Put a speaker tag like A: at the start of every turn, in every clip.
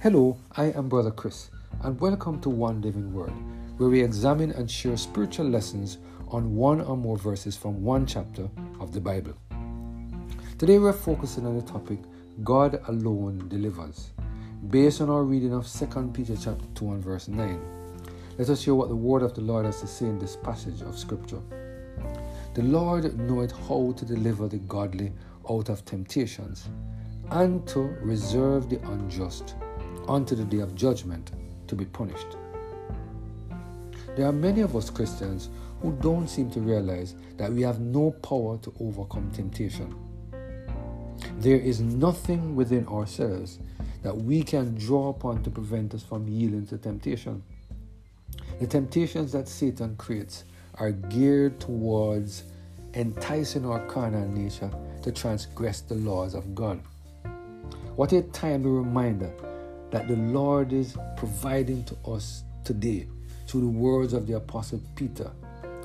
A: Hello, I am Brother Chris, and welcome to One Living Word, where we examine and share spiritual lessons on one or more verses from one chapter of the Bible. Today we're focusing on the topic God alone delivers, based on our reading of 2 Peter chapter 2 and verse 9. Let us hear what the word of the Lord has to say in this passage of scripture. The Lord knoweth how to deliver the godly out of temptations, and to reserve the unjust unto the day of judgment to be punished. There are many of us Christians who don't seem to realize that we have no power to overcome temptation. There is nothing within ourselves that we can draw upon to prevent us from yielding to temptation. The temptations that Satan creates are geared towards enticing our carnal nature to transgress the laws of God. What a timely reminder that the Lord is providing to us today through the words of the Apostle Peter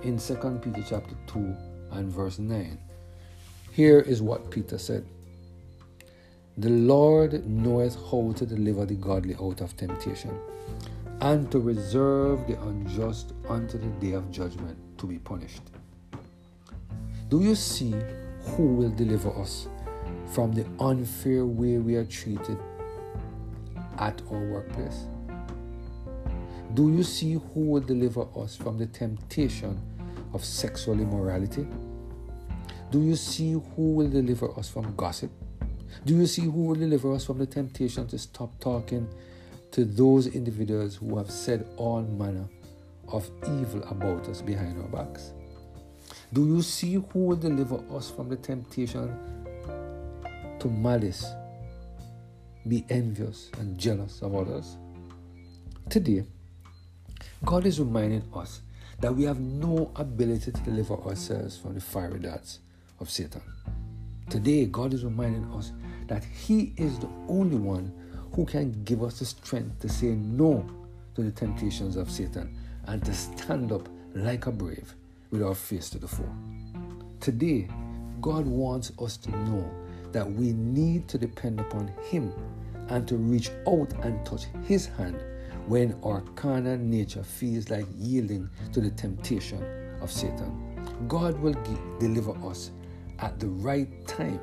A: in 2 Peter chapter 2 and verse 9. Here is what Peter said. The Lord knoweth how to deliver the godly out of temptation, and to reserve the unjust unto the day of judgment to be punished. Do you see who will deliver us from the unfair way we are treated at our workplace? Do you see who will deliver us from the temptation of sexual immorality? Do you see who will deliver us from gossip? Do you see who will deliver us from the temptation to stop talking to those individuals who have said all manner of evil about us behind our backs? Do you see who will deliver us from the temptation to malice, be envious and jealous of others? Today, God is reminding us that we have no ability to deliver ourselves from the fiery darts of Satan. Today, God is reminding us that He is the only one who can give us the strength to say no to the temptations of Satan and to stand up like a brave with our face to the foe. Today, God wants us to know that we need to depend upon Him and to reach out and touch His hand when our carnal nature feels like yielding to the temptation of Satan. God will deliver us at the right time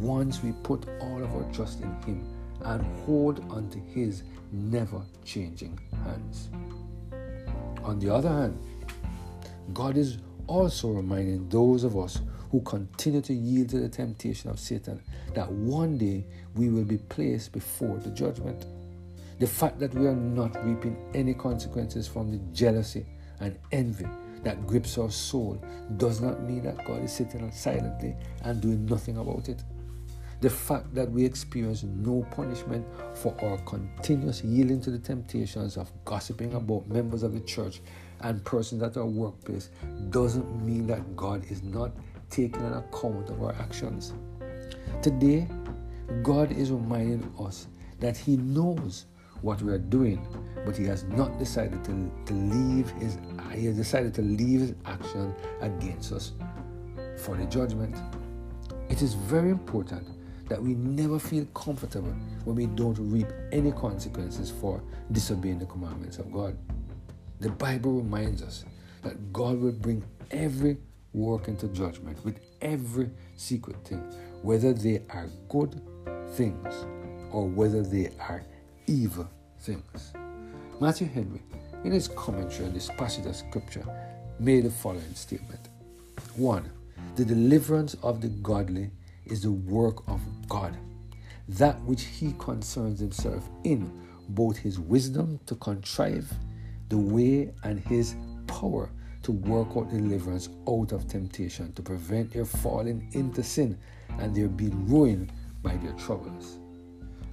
A: once we put all of our trust in Him and hold onto His never changing hands. On the other hand, God is also reminding those of us who continue to yield to the temptation of Satan that one day we will be placed before the judgment. The fact that we are not reaping any consequences from the jealousy and envy that grips our soul does not mean that God is sitting silently and doing nothing about it. The fact that we experience no punishment for our continuous yielding to the temptations of gossiping about members of the church and persons at our workplace doesn't mean that God is not taking an account of our actions. Today, God is reminding us that He knows what we are doing, but He has not decided to, to leave His He has decided to leave His action against us for the judgment. It is very important that we never feel comfortable when we don't reap any consequences for disobeying the commandments of God. The Bible reminds us that God will bring every work into judgment with every secret thing, whether they are good things or whether they are evil things. Matthew Henry, in his commentary on this passage of scripture, made the following statement 1. The deliverance of the godly is the work of God, that which He concerns Himself in, both His wisdom to contrive the way and His power to work out deliverance out of temptation, to prevent their falling into sin and their being ruined by their troubles.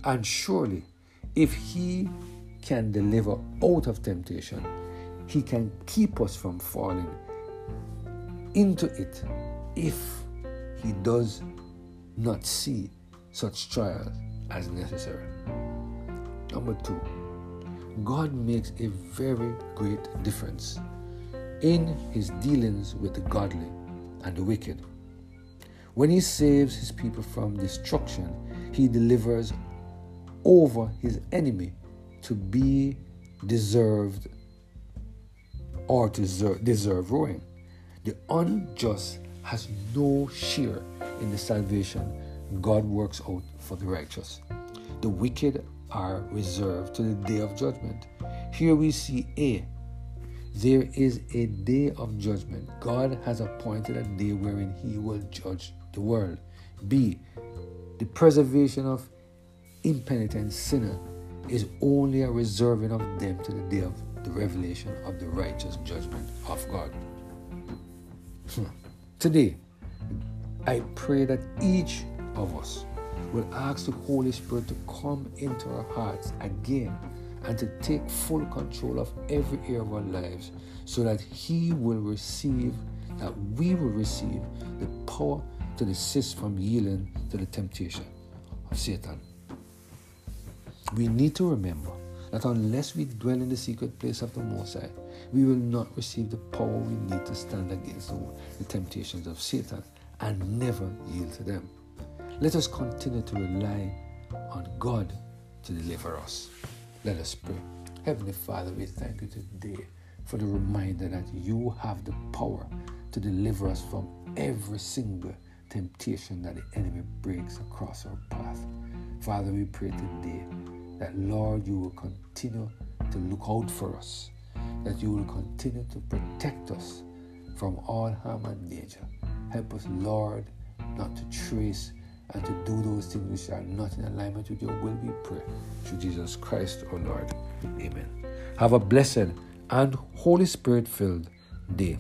A: And surely, if He can deliver out of temptation, He can keep us from falling into it if He does not see such trials as necessary. Number two, God makes a very great difference in his dealings with the godly and the wicked. When he saves his people from destruction, he delivers over his enemy to be deserved or to deserve, ruin. The unjust has no share in the salvation God works out for the righteous. The wicked are reserved to the day of judgment. Here we see A. There is a day of judgment. God has appointed a day wherein He will judge the world. B. The preservation of impenitent sinner is only a reserving of them to the day of the revelation of the righteous judgment of God. Hmm. Today, I pray that each of us will ask the Holy Spirit to come into our hearts again and to take full control of every area of our lives so that He will receive, that we will receive the power to desist from yielding to the temptation of Satan. We need to remember that unless we dwell in the secret place of the Most High, we will not receive the power we need to stand against the temptations of Satan and never yield to them. Let us continue to rely on God to deliver us. Let us pray. Heavenly Father, we thank you today for the reminder that you have the power to deliver us from every single temptation that the enemy brings across our path. Father, we pray today that, Lord, you will continue to look out for us, that you will continue to protect us from all harm and danger. Help us, Lord, not to trace and to do those things which are not in alignment with your will, we pray. Through Jesus Christ, our Lord. Amen. Have a blessed and Holy Spirit filled day.